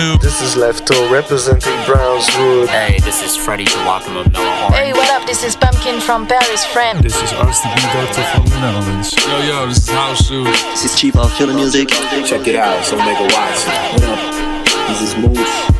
New. This is Lefto representing Brownswood. Hey, this is Freddie Kawakam of Mellow Horn. Hey, what up? This is Pumpkin from Paris, friend. This is RCB Doctor from the Netherlands. Yo, yo, this is House Shoes. This is Chief of Killer Music. Check it out, so make a watch. What up? This is Moose.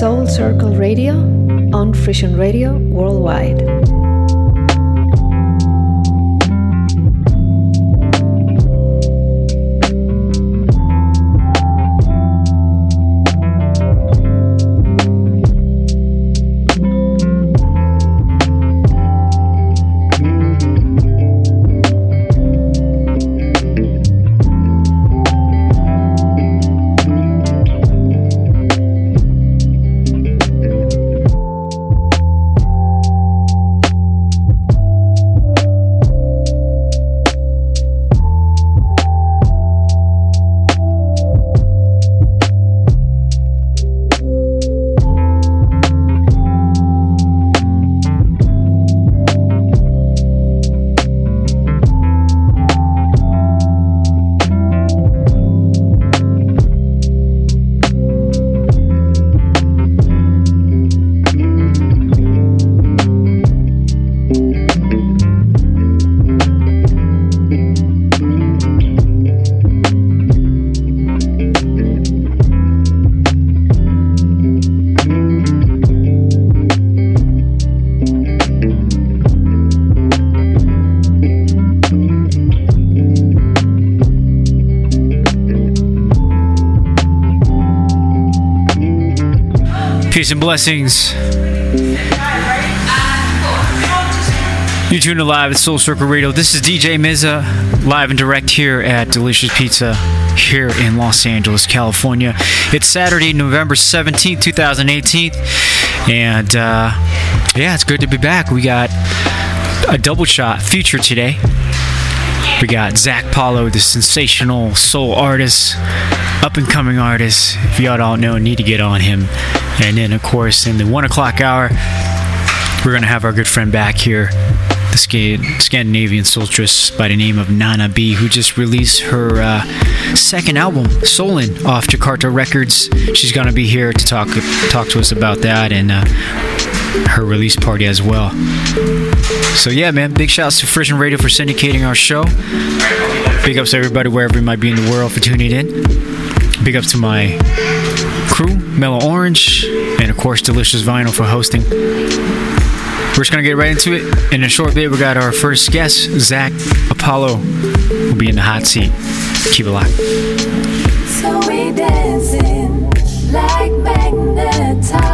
Soul Circle Radio on Frisian Radio Worldwide. And blessings. You're tuned in live at Soul Circle Radio. This is DJ Mza, live and direct here at Delicious Pizza here in Los Angeles, California. It's Saturday, November 17th, 2018. And uh, yeah, it's good to be back. We got a double shot feature today. We got Zac Apollo, the sensational soul artist, up and coming artist. If y'all don't know, need to get on him. And then, of course, in the one o'clock hour, we're going to have our good friend back here, the Sca- Scandinavian soulstress by the name of Nanna.B, who just released her uh, second album, Solen, off Jakarta Records. She's going to be here to talk talk to us about that and uh, her release party as well. So yeah, man, big shouts to Frisian Radio for syndicating our show. Big ups to everybody wherever you might be in the world for tuning in. Big ups to my Mellow Orange, and of course Delicious Vinyl for hosting. We're just gonna get right into it. In a short bit, we got our first guest, Zac Apollo, will be in the hot seat. Keep it locked. So we dancing like magnetized,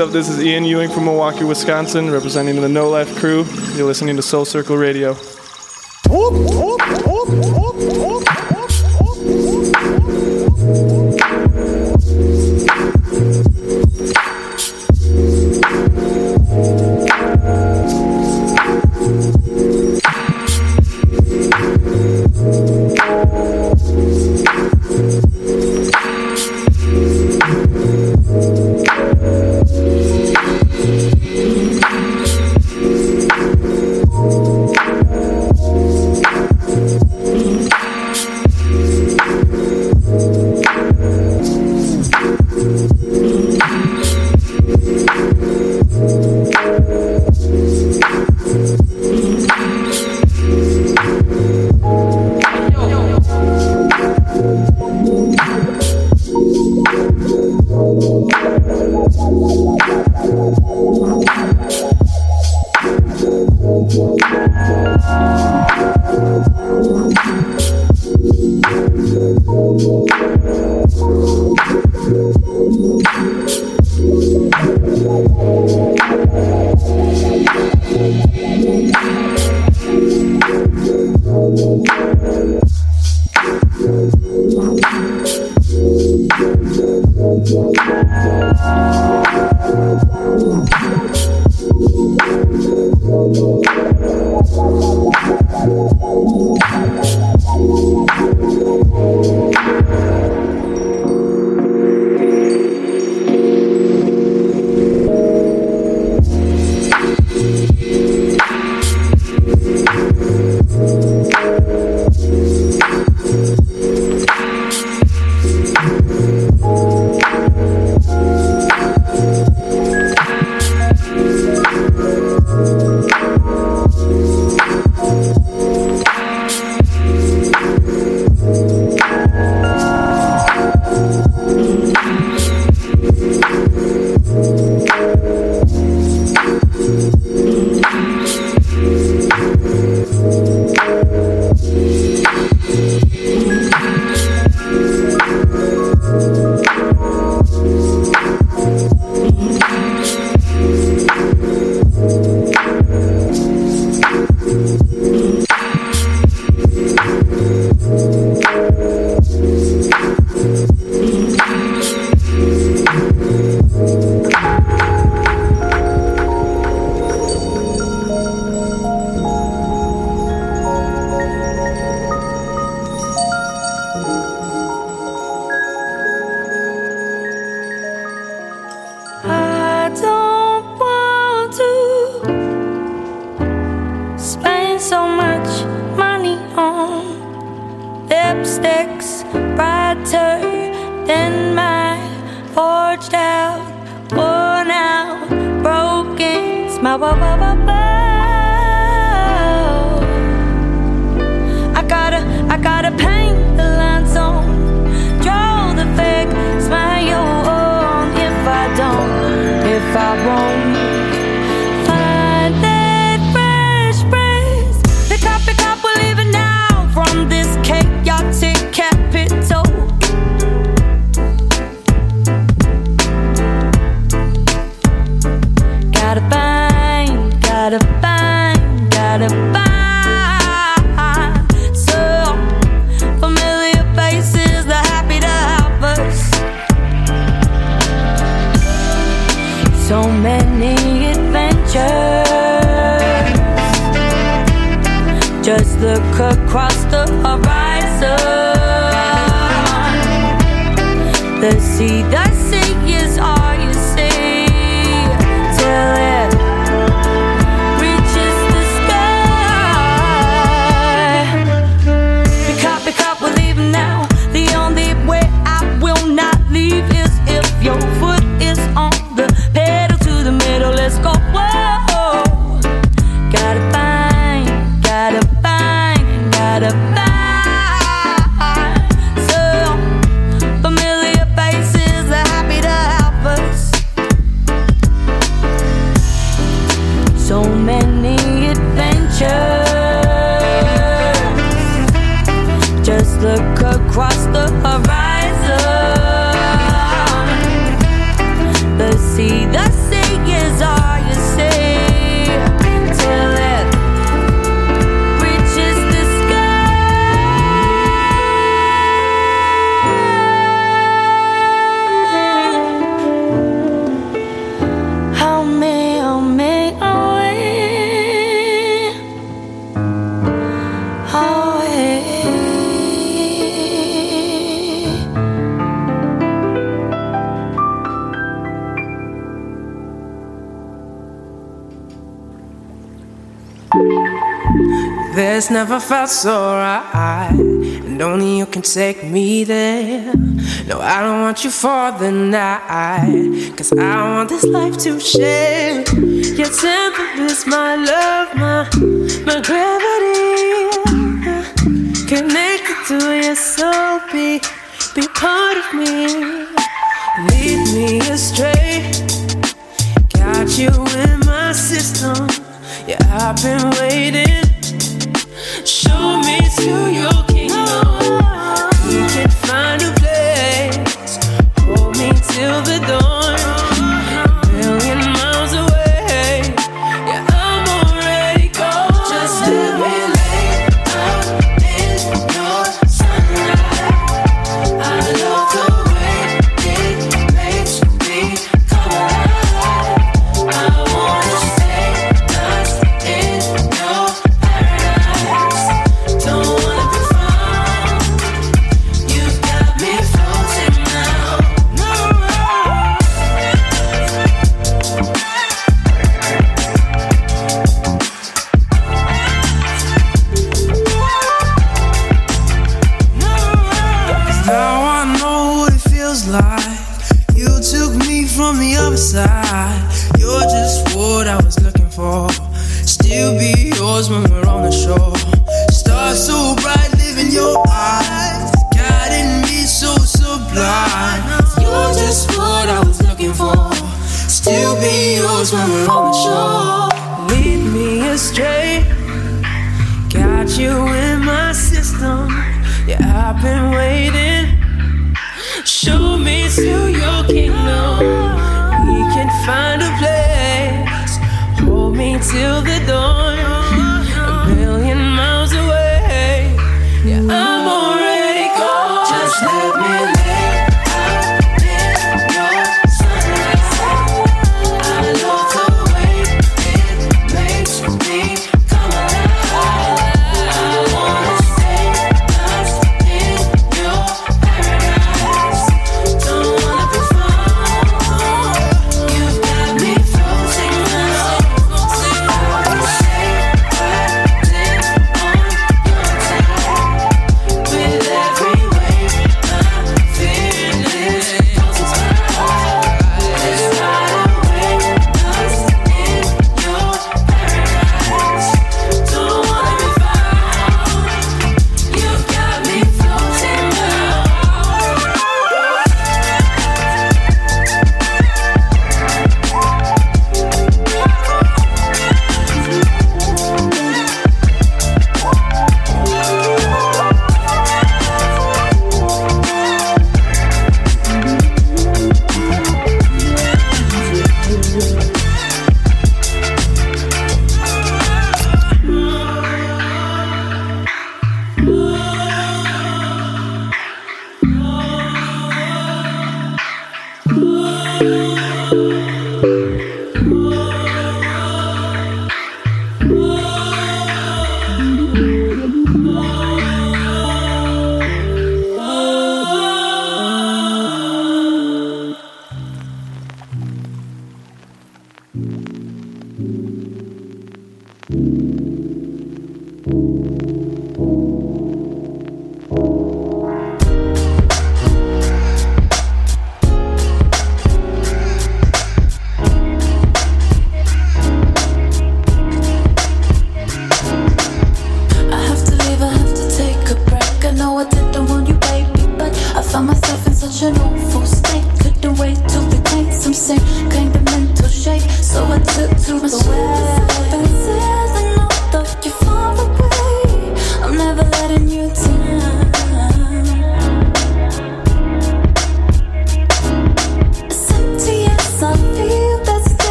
up? This is Ian Ewing from Milwaukee, Wisconsin, representing the No Life crew. You're listening to Soul Circle Radio. that's alright. And only you can take me there. No, I don't want you for the night. Cause I want this life to share. Your temple is my love, my, my gravity. Connected to your soul, be, be part of me. Lead me astray. Got you in my system. Yeah, I've been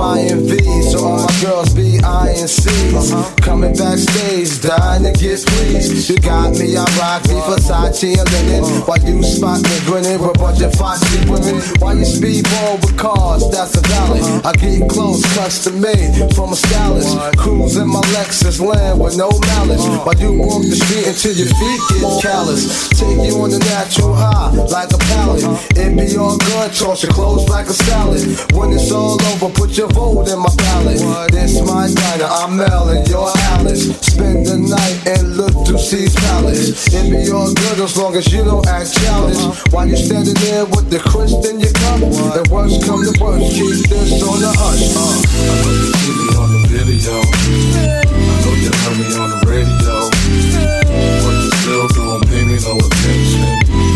buying V, So all my girls be I and C's. Uh-huh yes please. You got me, I rock me, Versace and linen. While you spot me grinning with a bunch of foxy women. Why you speedball with cars, that's a valley. I get clothes custom made from a stylist. Cruise in my Lexus land with no malice. While you walk the street until your feet get callous. Take you on the natural high like a pallet. It be all good, toss your clothes like a salad. When it's all over, put your vote in my ballot. This my diner, I'm Mel and you're Alice. Spend the night and look through C's palace. It be all good as long as you don't act childish. While you standing there with the crisp in your cup. And worst come to worst, keep this on the hush. Uh. I know you see me on the video. I know you heard me on the radio. But you still don't pay me no attention.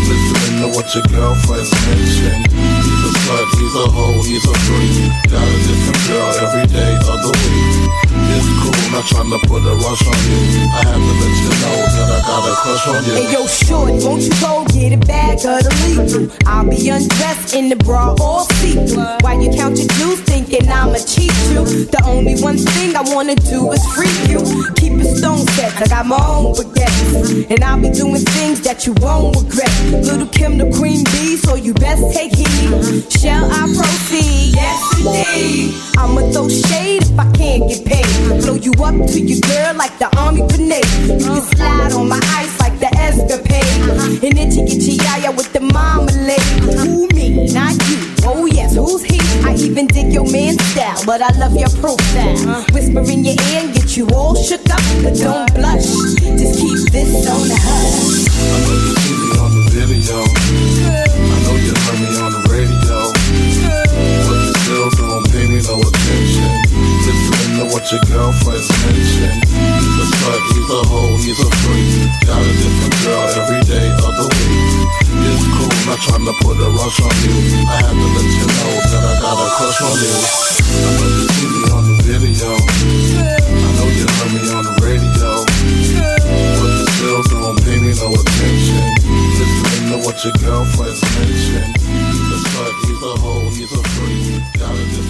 Listening to what your girlfriends mention. He's a slut, he's a hoe, he's a freak. Got a different girl every day of the week. It's cool, not trying to put a rush on you. I have to let you know that I got a crush on you. Hey yo, shorty, won't you go get a bag of the lethal? I'll be undressed in the bra all see While you count your dues, thinking I'ma cheat you. The only one thing I wanna do is freak you. Keep it stone set, I got my own baguettes. And I'll be doing things that you won't regret. Lil' Kim the queen bee, so you best take heed. Shall I proceed? Yes, indeed. I'ma throw shade if I can't get paid. Blow you up to your girl like the army grenade. You can slide on my ice like the escapade. Uh-huh. And itchy itchy yaya with the marmalade. Uh-huh. Who me, not you. Oh yes, who's he? I even dig your man style, but I love your profile. Uh-huh. Whisper in your ear and get you all shook up, but don't blush. Just keep this on the hush. I know you see me on the video. What your girlfriends mention. He's a slut, he's a hoe, he's a freak. Got a different girl every day of the week. It's cool, not trying to put a rush on you. I have to let you know that I got a crush on you. I know you see me on the video. I know you heard me on the radio. But you still don't pay me no attention. Listening to what your girlfriends mention. He's a slut, he's a hoe, he's a freak. Got a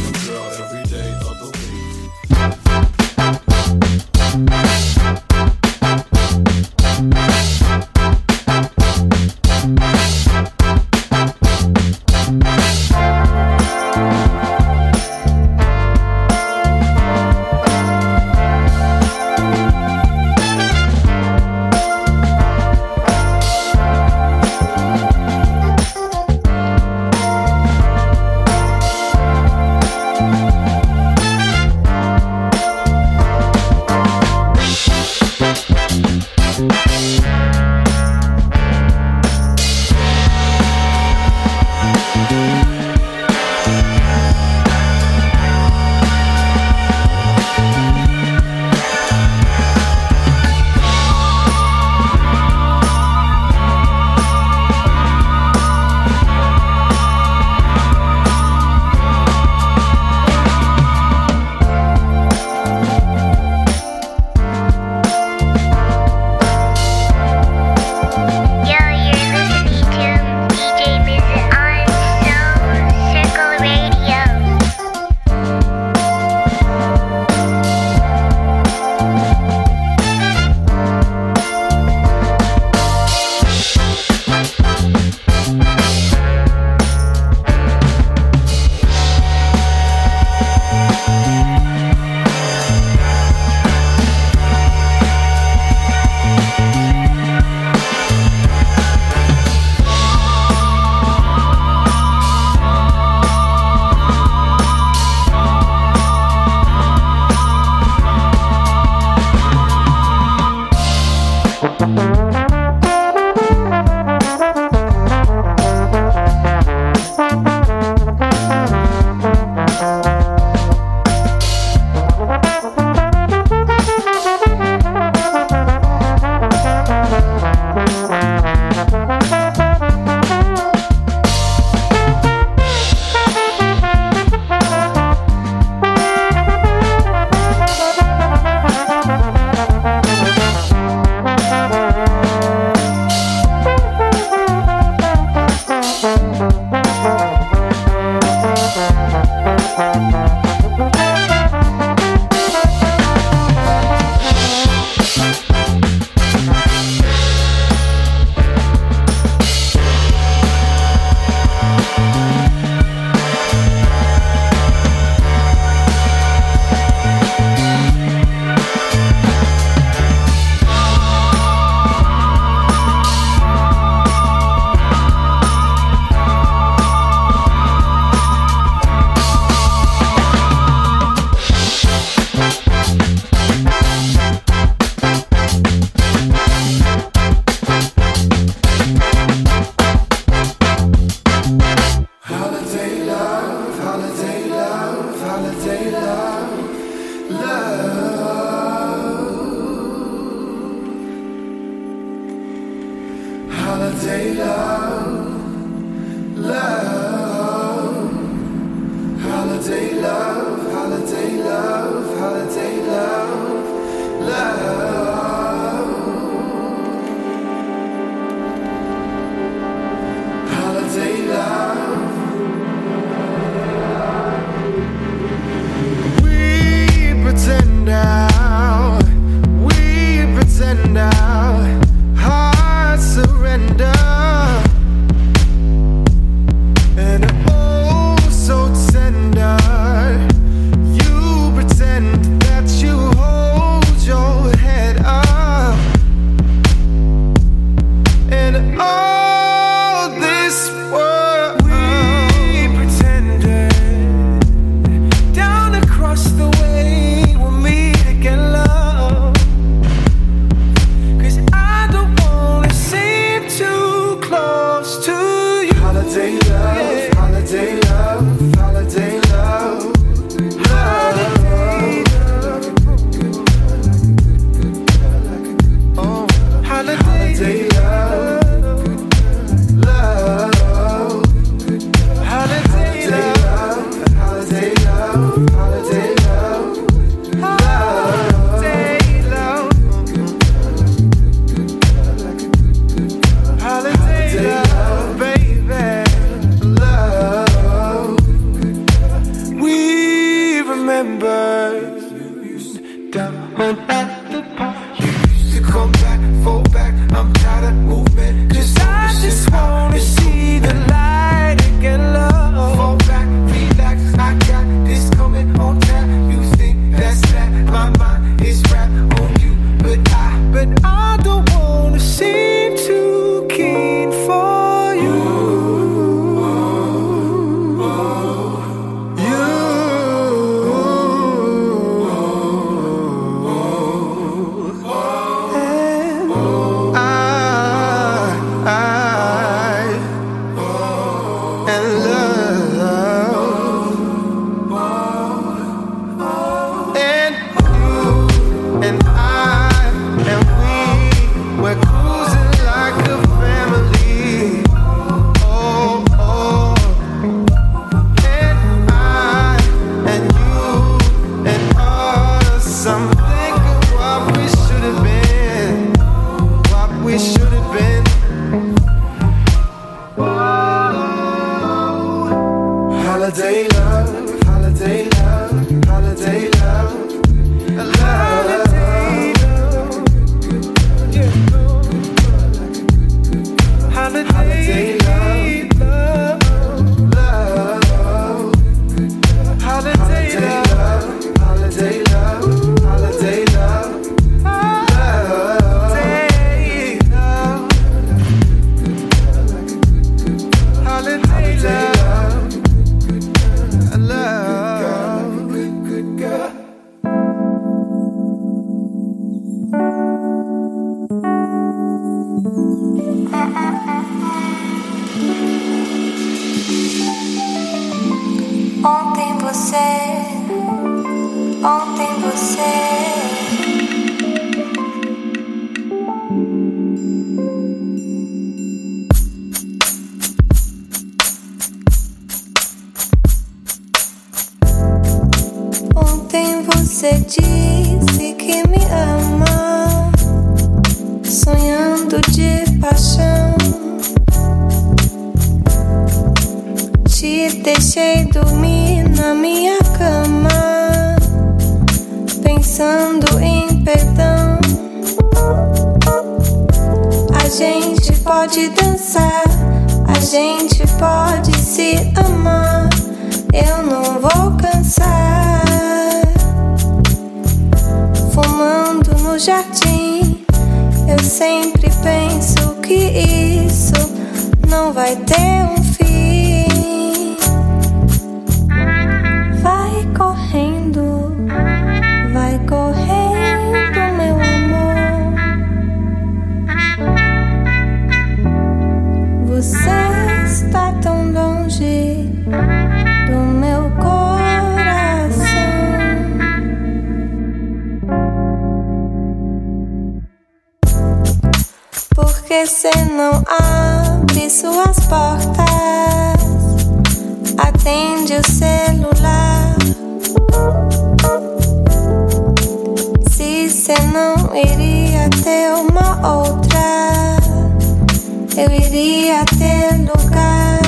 eu iria ter lugar.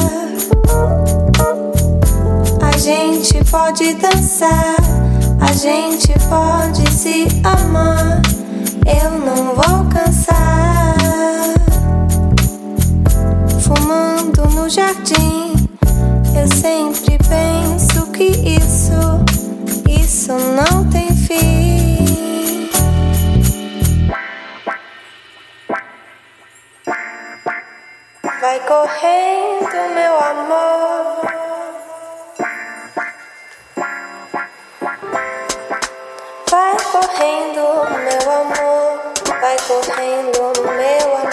A gente pode dançar, a gente pode se amar. Eu não vou cansar. Fumando no jardim, eu sempre penso que isso, isso não Vai correndo, meu amor. Vai correndo, meu amor. Vai correndo, meu amor.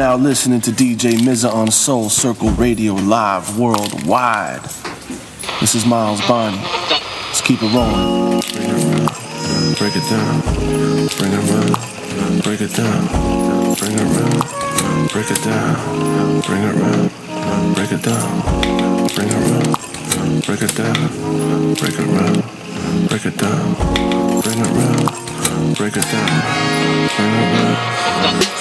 Now listening to DJ Mza on Soul Circle Radio live worldwide. This is Miles Bonny. Let's keep it rolling. Break it down, bring it round, break it down, bring it round, break it down, bring it round, break it down, bring it round, break it down, break it round, break it down, bring it round, break it down, bring it round.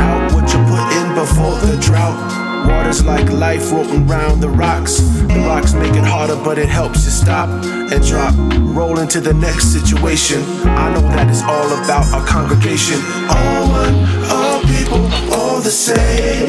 Out what you put in before the drought. Water's like life rolling round the rocks. The rocks make it harder, but it helps you stop and drop. Roll into the next situation. I know that it's all about our congregation. All one, all people, all the same.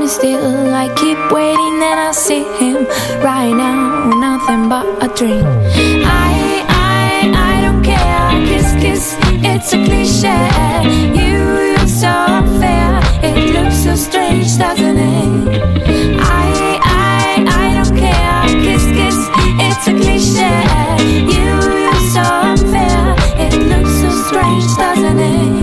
me still. I keep waiting and I see him right now. Nothing but a dream. I, I, I don't care. Kiss, kiss, it's a cliche. You look so unfair. It looks so strange, doesn't it? I, I, I don't care. Kiss, kiss, it's a cliche. You look so unfair. It looks so strange, doesn't it?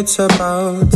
It's about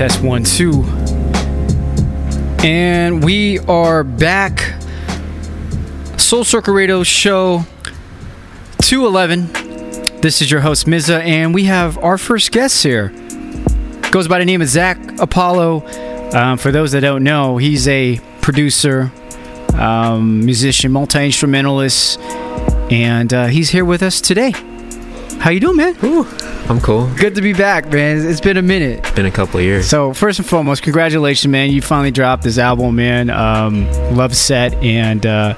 Test, test one, two. And we are back. Soul Circle Radio Show 211. This is your host, Mza, and we have our first guest here. Goes by the name of Zac Apollo. Um, for those that don't know, he's a producer, um, musician, multi instrumentalist, and uh, he's here with us today. How you doing, man? I'm cool. Good to be back, man. It's been a minute. Been a couple of years. So first and foremost, congratulations, man! You finally dropped this album, man. Um, Loveset, and uh,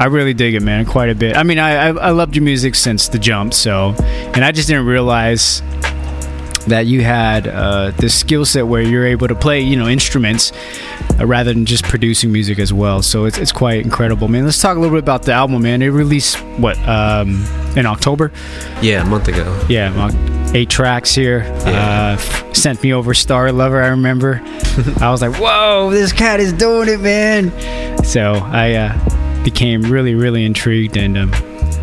I really dig it, man, quite a bit. I mean, I, I I loved your music since the jump, so and I just didn't realize that you had uh, this skill set where you're able to play, you know, instruments uh, rather than just producing music as well. So it's, it's quite incredible, man. Let's talk a little bit about the album, man. It released what um, in October? Yeah, a month ago. Yeah, eight tracks here. Uh, sent me over Star Lover. I remember. I was like, "Whoa, this cat is doing it, man!" So I uh, became really, really intrigued and um,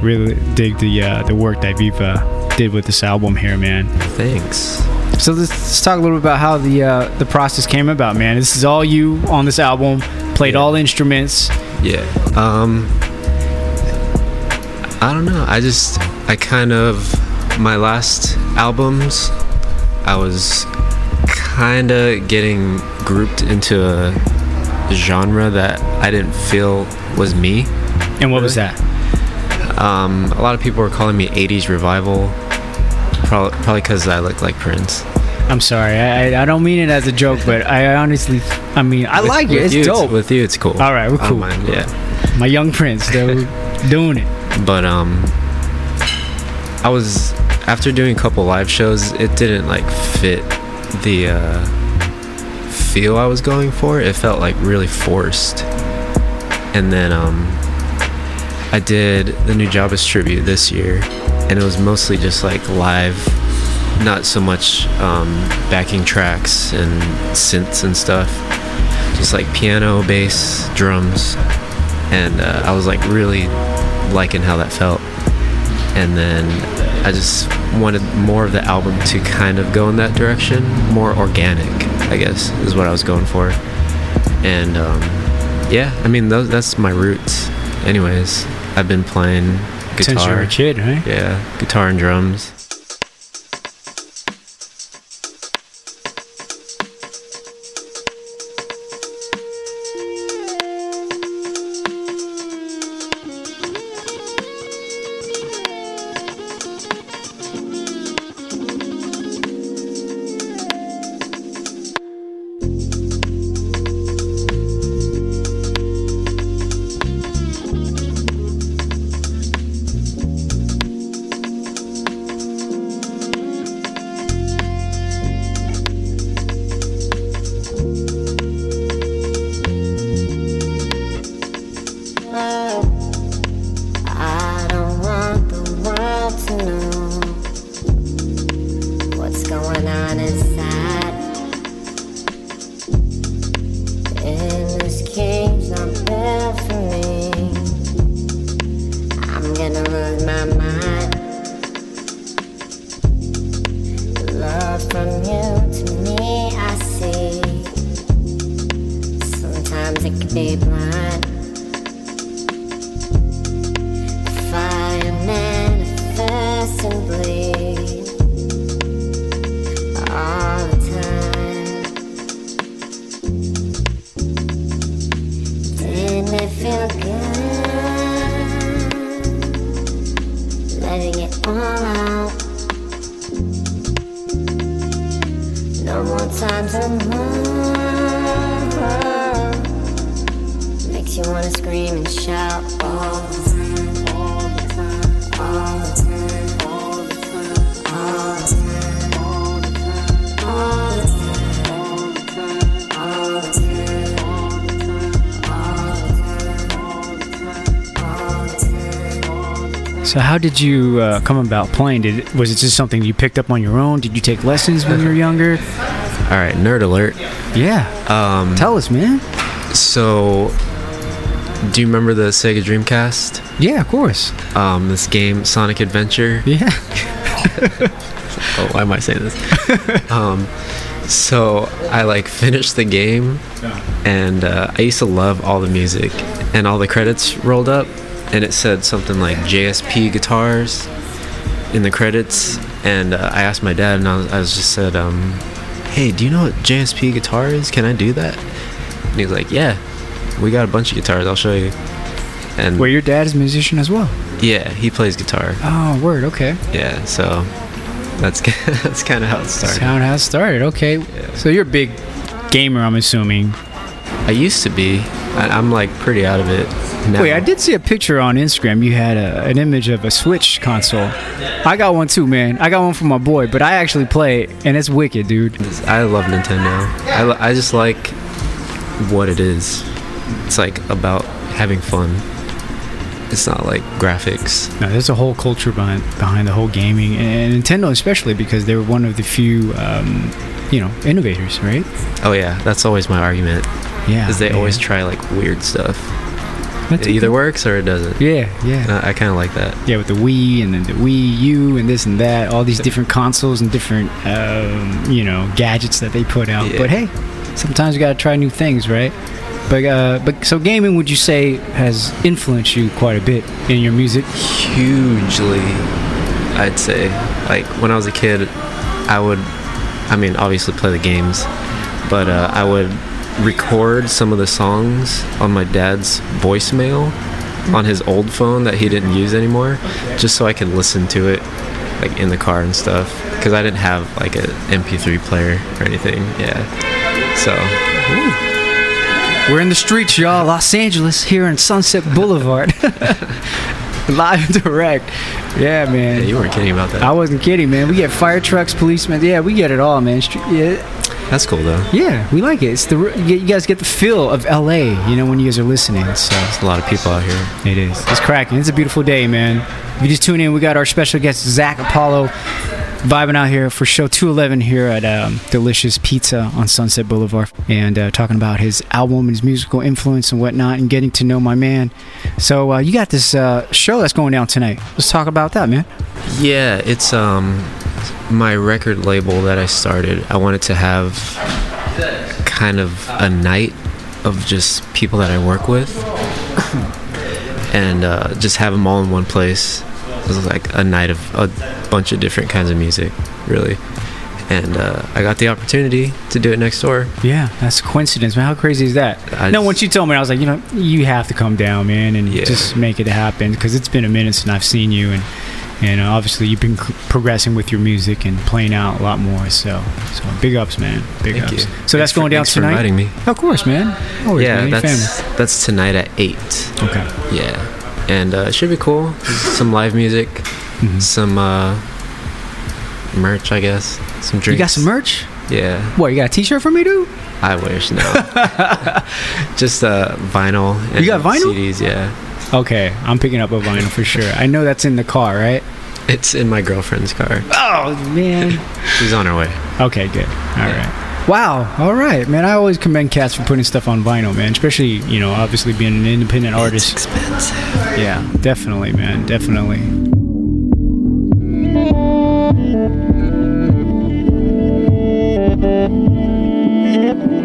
really dig the uh, the work that uh, did with this album here, man. Thanks. So let's, let's talk a little bit about how the uh, the process came about, man. This is all you on this album. Played all instruments. Yeah. Um I don't know. I just I kind of my last albums I was kind of getting grouped into a genre that I didn't feel was me. And what was that? Um, a lot of people were calling me 80s revival, probably probably because I look like Prince. I'm sorry. I, I- don't mean it as a joke, but I honestly, I mean, I With- like it. It's you, dope. with you, it's cool. All right, we're cool. mind, yeah. My young prince, though, doing it. But um i was after doing a couple live shows it didn't like fit the uh feel i was going for. It felt like really forced. And then um i did the new Nujabes tribute this year and it was mostly just like live not so much um backing tracks and synths and stuff. Just like piano bass drums and uh, i was like really liking how that felt. And then i just wanted more of the album to kind of go in that direction more organic i guess is what i was going for. And um, yeah i mean those, that's my roots. Anyways i've been playing guitar Since you were a kid, right? yeah guitar and drums how did you uh, come about playing? Did it, was it just something you picked up on your own? Did you take lessons when you were younger? all right nerd alert Yeah. um Tell us, man. so do you remember the sega dreamcast Yeah, of course. um this game sonic adventure Yeah. oh, why am I saying this? um, so I like finished the game, and uh, I used to love all the music, and all the credits rolled up, and it said something like JSP guitars in the credits, and uh, I asked my dad, and I was, I was just said, um, "Hey, do you know what JSP guitar is? Can I do that?" And he was like, "Yeah, we got a bunch of guitars. I'll show you." And Well, your dad is a musician as well. yeah, he plays guitar. Oh, word. Okay. Yeah, so that's that's kind of how it started. That's how it has started. Okay. So you're a big gamer, I'm assuming. I used to be. I, I'm like pretty out of it now. Wait, I did see a picture on Instagram. You had a, an image of a Switch console. I got one too, man. I got one for my boy, but I actually play it, and it's wicked, dude. I love Nintendo. I, I just like what it is. It's like about having fun. It's not like graphics. No, there's a whole culture behind behind the whole gaming, and Nintendo especially because they were one of the few, um, you know, innovators, right? Oh yeah, that's always my argument. Yeah, is they yeah. always try like weird stuff. That's it either works or it doesn't. Yeah, yeah. I, I kind of like that. Yeah, with the Wii and then the Wii U and this and that, all these different consoles and different, um, you know, gadgets that they put out. Yeah. But hey, sometimes you gotta try new things, right? But uh, but so gaming, would you say has influenced you quite a bit in your music? Hugely, I'd say. Like when I was a kid, I would I mean, obviously play the games, but uh, I would record some of the songs on my dad's voicemail on his old phone that he didn't use anymore, just so I could listen to it like in the car and stuff. Because I didn't have like an MP3 player or anything. Yeah. So. We're in the streets, y'all. Los Angeles, here in Sunset Boulevard. Live and direct. Yeah, man. Yeah, you weren't kidding about that. I wasn't kidding, man. We get fire trucks, policemen. Yeah, we get it all, man. Yeah. That's cool though. Yeah, we like it. It's the you guys get the feel of LA, you know, when you guys are listening. So There's a lot of people out here. it is. It's cracking. It's a beautiful day, man. If you just tune in, we got our special guest Zac Apollo vibing out here for show 211 here at um, Delicious Pizza on Sunset Boulevard, and uh, talking about his album and his musical influence and whatnot, and getting to know my man. So uh, you got this uh, show that's going down tonight. Let's talk about that, man. Yeah, it's um my record label that I started. I wanted to have kind of a night of just people that I work with, and uh, just have them all in one place. It was like a night of a bunch of different kinds of music, really. And uh, I got the opportunity to do it next door. Yeah, that's a coincidence, man. How crazy is that? I no, once you told me, I was like, you know, you have to come down, man, and Yeah. just make it happen because it's been a minute since I've seen you, and and uh, obviously you've been c- progressing with your music and playing out a lot more. So, so big ups, man. Big Thank ups. you. So Thanks that's for- going down thanks for tonight. inviting me. Of course, man. Always, yeah, man. That's family. that's tonight at eight. Okay. Yeah, and uh, it should be cool. Some live music, Mm-hmm. some uh, merch, I guess. Some drinks. You got some merch? Yeah, What? You got a T-shirt for me, dude? I wish no. Just uh, vinyl. And You got vinyl? CDs, yeah. Okay, I'm picking up a vinyl for sure. I know that's in the car, right? It's in my girlfriend's car. Oh man. She's on her way. Okay, good. All right. Wow. All right, man. I always commend cats for putting stuff on vinyl, man. Especially, you know, obviously being an independent artist. expensive. Yeah, definitely, man. Definitely. Say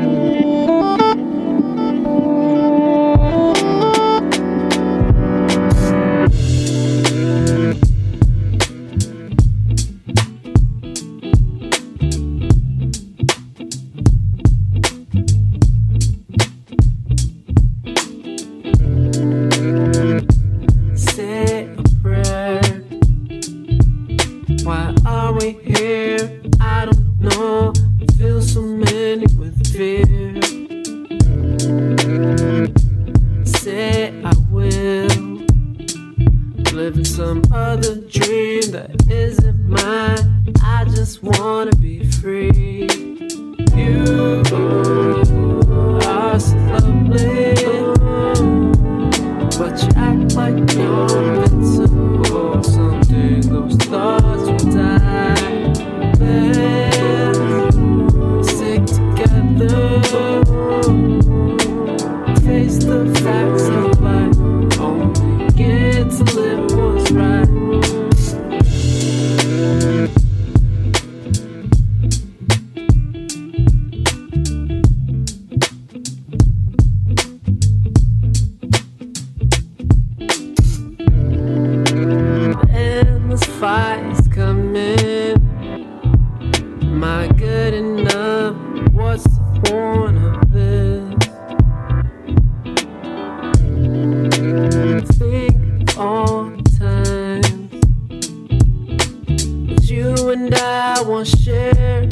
and I once shared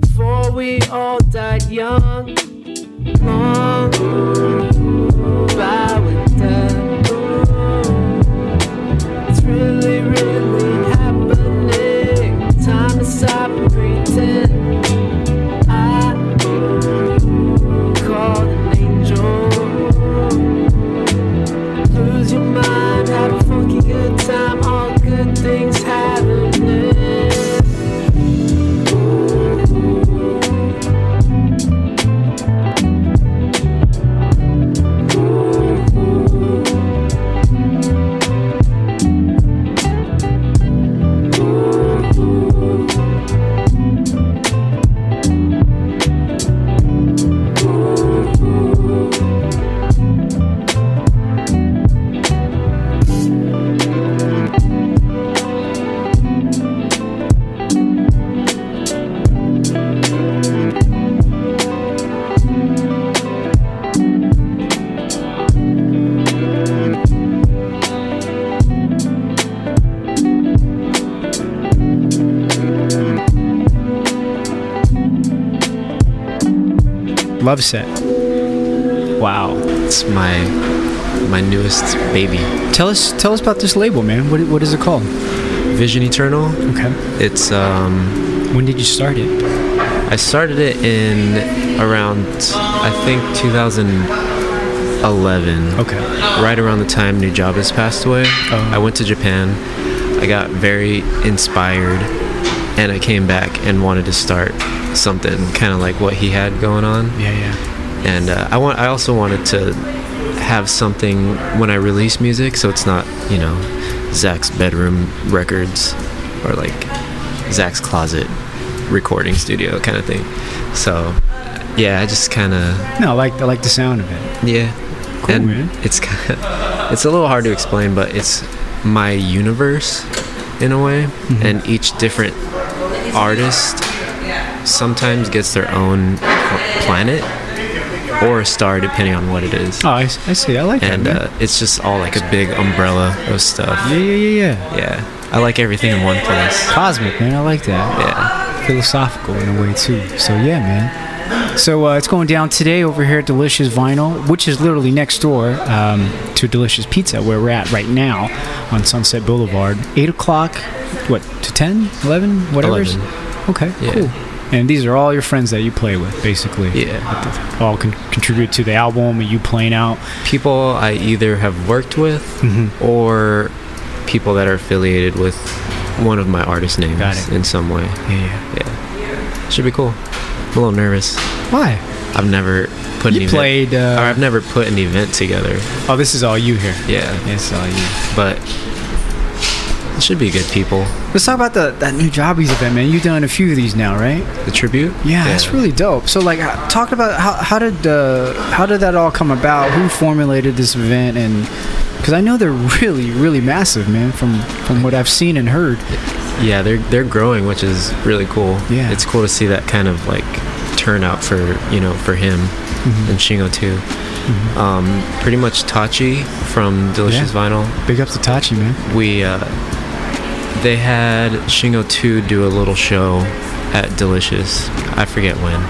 before we all died young. Long Loveset. Wow. It's my my newest baby. Tell us tell us about this label, man. What what is it called? Vision Eternal. Okay. It's um When did you start it? I started it in around I think 2011. Okay. Right around the time Nujabes passed away. Oh. I went to Japan. I got very inspired and I came back and wanted to start something kind of like what he had going on. Yeah, yeah. And uh, I want I also wanted to have something when I release music so it's not, you know, Zac's bedroom records or like Zac's closet recording studio kind of thing. So yeah, I just kind of No, I like I like the sound of it. yeah. Cool, and man. it's kind of it's a little hard to explain, but it's my universe in a way, Mm-hmm. and each different artist sometimes gets their own planet or a star depending on what it is. Oh, I, I see. I like and that. man. uh, it's just all like a big umbrella of stuff. yeah, yeah, yeah, yeah. Yeah, I like everything in one place. Cosmic, man. I like that. Yeah. Philosophical in a way too. So yeah, man. So uh, it's going down today over here at Delicious Vinyl, which is literally next door um, to Delicious Pizza, where we're at right now on Sunset Boulevard. 8 o'clock, what, to 10, 11, whatever? 11. Okay, Yeah. cool. And these are all your friends that you play with, basically. Yeah. All con- contribute to the album and you playing out. People I either have worked with Mhm. or people that are affiliated with one of my artist names in some way. Yeah, yeah. Yeah. Should be cool. I'm a little nervous. Why? I've never put You an played, event, uh, or I've never put an event together. Oh, this is all you here. Yeah, It's all you. but it should be good people. Let's talk about the that Nujabes event, man. You've done a few of these now, right? The tribute. Yeah, that's really dope. So, like, uh, talk about how how did uh, how did that all come about? Who formulated this event? And because I know they're really really massive, man. From from what I've seen and heard. Yeah, they're they're growing, which is really cool. Yeah. it's cool to see that kind of like turnout for you know for him Mhm. and Shing02. Um, pretty much Tachi from Delicious Yeah. Vinyl. Big up to Tachi, man. We uh, they had Shing02 do a little show at Delicious. I forget when,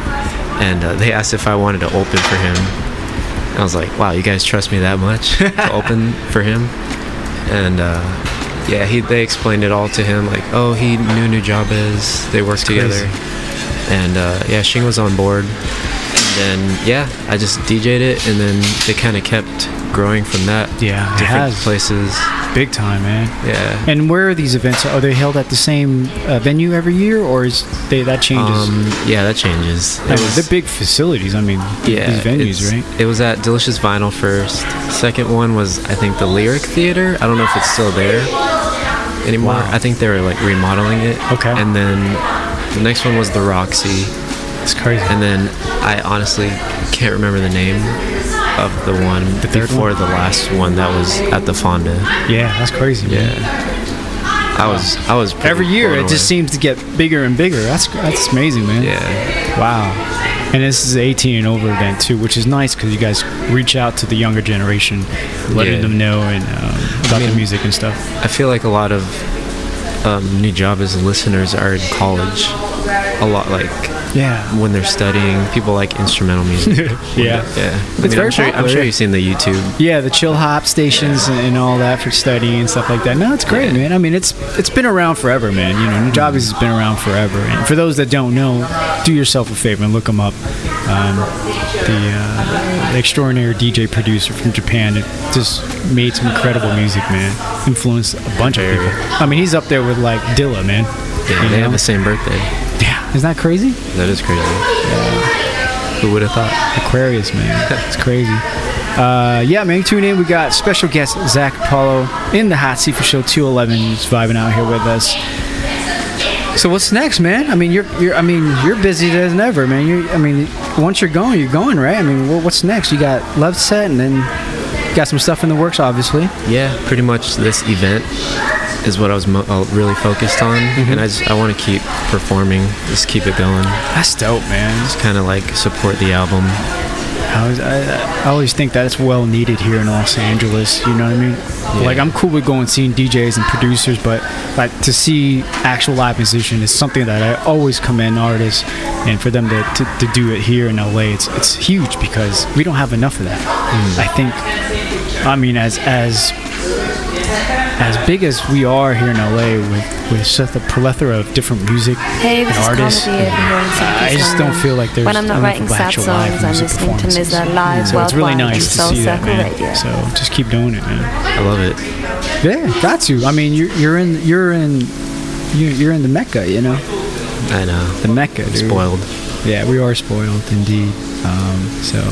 and uh, they asked if I wanted to open for him. I was like, "Wow, you guys trust me that much to open for him?" And uh, yeah, he they explained it all to him, like, "Oh, he knew Nujabes. They worked together." And uh, yeah, Shing was on board. And then yeah, I just DJ'd it, and then it kind of kept growing from that. Yeah, different places. Big time, man. Yeah. And where are these events? Are they held at the same uh, venue every year, or is they that changes? Um, yeah, that changes. I mean, they're big facilities. I mean, yeah, these venues, right? It was at Delicious Vinyl first. Second one was I think the Lyric Theater. I don't know if it's still there anymore. Wow. I think they were like remodeling it. Okay. And then the next one was the Roxy. It's crazy. And then I honestly can't remember the name of the one The third before one? the last one that was at the Fonda. Yeah, that's crazy. Man. Yeah. I was I was pretty Every year, it just seems to get bigger and bigger. That's that's amazing, man. Yeah. Wow. And this is an 18 and over event too, which is nice because you guys reach out to the younger generation, letting Yeah. them know and um, about the music and stuff. I feel like a lot of um, Nujabes' listeners are in college. A lot like Yeah. when they're studying, people like instrumental music. Yeah. yeah. I It's mean, very I'm sure, I'm sure you've seen the YouTube. Yeah, the chill hop stations and, and all that for studying and stuff like that. No, it's great, man. I mean, it's it's been around forever, man. You know, Nujabes has been around forever. And for those that don't know, do yourself a favor and look them up. Um, the, uh, the extraordinary DJ producer from Japan that just made some incredible music, man. Influenced a bunch of people. I mean, he's up there with like Dilla, man. Yeah, they know? have the same birthday. Yeah, isn't that crazy? That is crazy. Who would have thought? Aquarius, man. It's crazy. Uh, yeah, man, tune in. We got special guest Zac Apollo in the hot seat for show 211. He's vibing out here with us. So what's next, man? I mean, you're you're I mean, you're busy as ever, man. You I mean, once you're going, you're going, right? I mean, what's next? You got Loveset and then got some stuff in the works, obviously. Yeah, pretty much this event is what I was mo- uh, really focused on, Mm-hmm. and I just I want to keep performing, just keep it going. That's dope, man. Just kind of like support the album. I, was, I, I always think that's well needed here in Los Angeles. You know what I mean? Like I'm cool with going seeing DJs and producers, but like to see actual live musician is something that I always commend artists, and for them to, to, to do it here in LA, it's it's huge because we don't have enough of that. I think, I mean, as as as big as we are here in LA with, with such a plethora of different music Hey, and this artists, Carmody over here in Southeast I just don't feel like there's When I'm not enough writing of sad actual live songs, I'm listening to performances. Mza live So it's really worldwide nice on to see that, Soul man. Circle Radio. So just keep doing it, man. I love it. Yeah, got to. I mean, you're you're in you're in you're, you're in the mecca, you know. I know. The mecca, dude. Spoiled. Yeah, we are spoiled indeed. Um, so,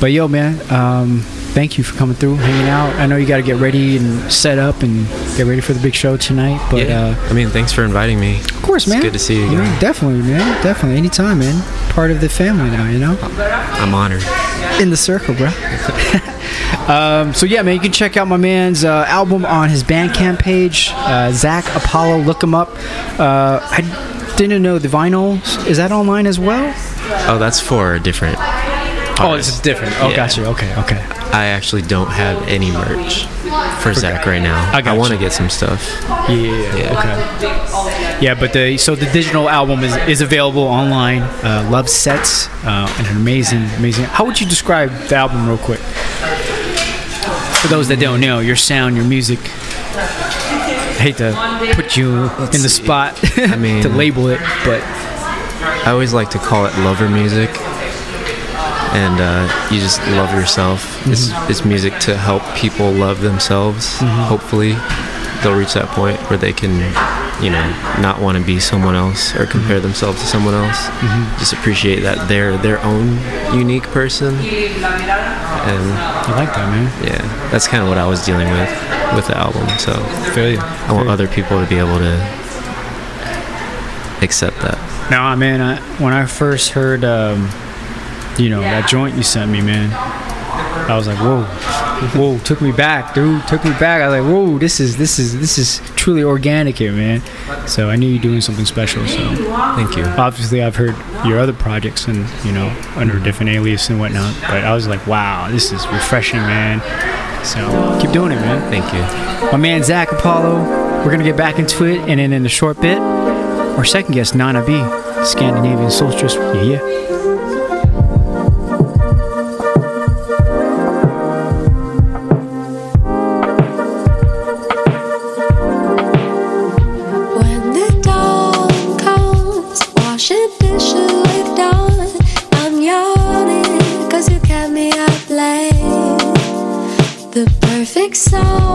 but yo, man, um, thank you for coming through, hanging out. I know you got to get ready and set up and get ready for the big show tonight. But yeah. uh, I mean, thanks for inviting me. of course, It's man. good to see you Yeah, again. definitely, man. Definitely, anytime, man. Part of the family now, you know. I'm honored. In the circle, bro. um, so yeah, man, you can check out my man's uh, album on his Bandcamp page, uh, Zac Apollo. Look him up. Uh, I didn't know the vinyl is that online as well. Oh, that's for a different. Oh, it's different. Oh, Yeah. gotcha. Okay, okay. I actually don't have any merch for Zac right now. I got want to get some stuff. Yeah, yeah, yeah. Okay. Yeah, but the so the digital album is, is available online. Uh, Lovesets, uh, and an amazing, amazing. How would you describe the album, real quick? For those that don't know, your sound, your music. I hate to put you in the spot I mean- to label it, but I always like to call it lover music, and uh, you just love yourself. It's Mm-hmm. it's music to help people love themselves. Hopefully, they'll reach that point where they can, you know, not want to be someone else or compare themselves to someone else. Mhm. Just appreciate that they're their own unique person. And I like that, man. Yeah, that's kind of what I was dealing with with the album. So. I want other people to be able to accept that. Nah, man. I, when I first heard, um, you know, that joint you sent me, man, I was like, whoa, whoa, took me back, dude, took me back. I was like, whoa, this is this is this is truly organic here, man. So I knew you were doing something special. So thank you. Obviously, I've heard your other projects and you know under mm-hmm. different alias and whatnot, but I was like, wow, this is refreshing, man. So keep doing it, man. Thank you. My man Zac Apollo. We're gonna get back into it, and then in a short bit, our second guest, Nanna.B, Scandinavian soulstress. Yeah, yeah. Perfect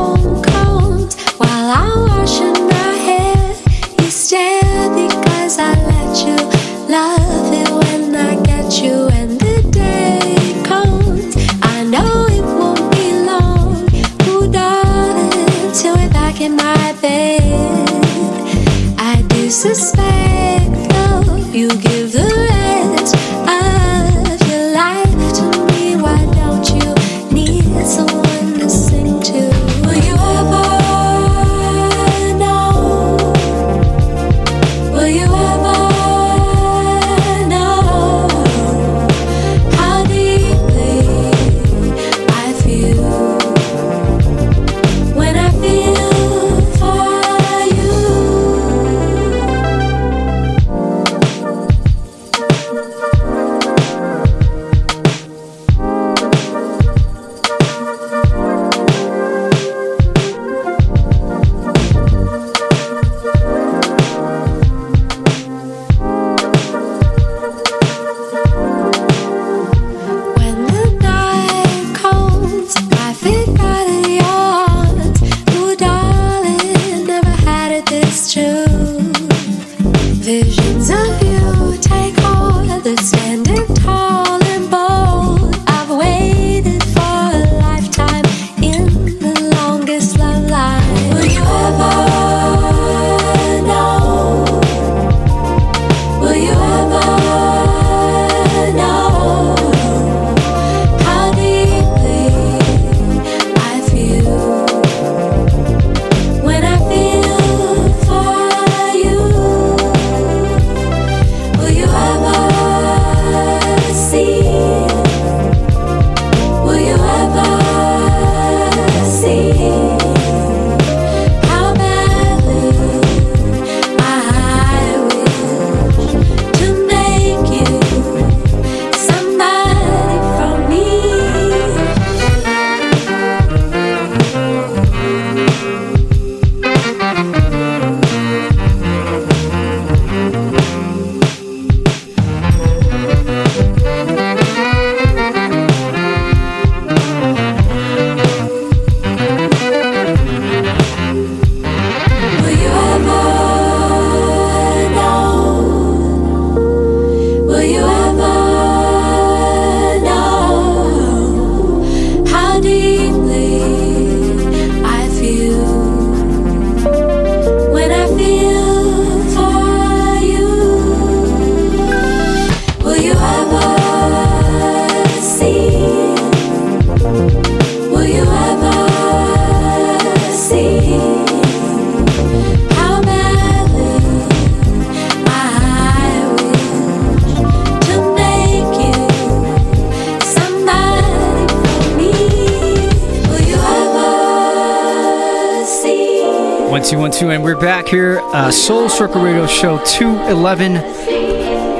uh, Soul Circle Radio Show 211.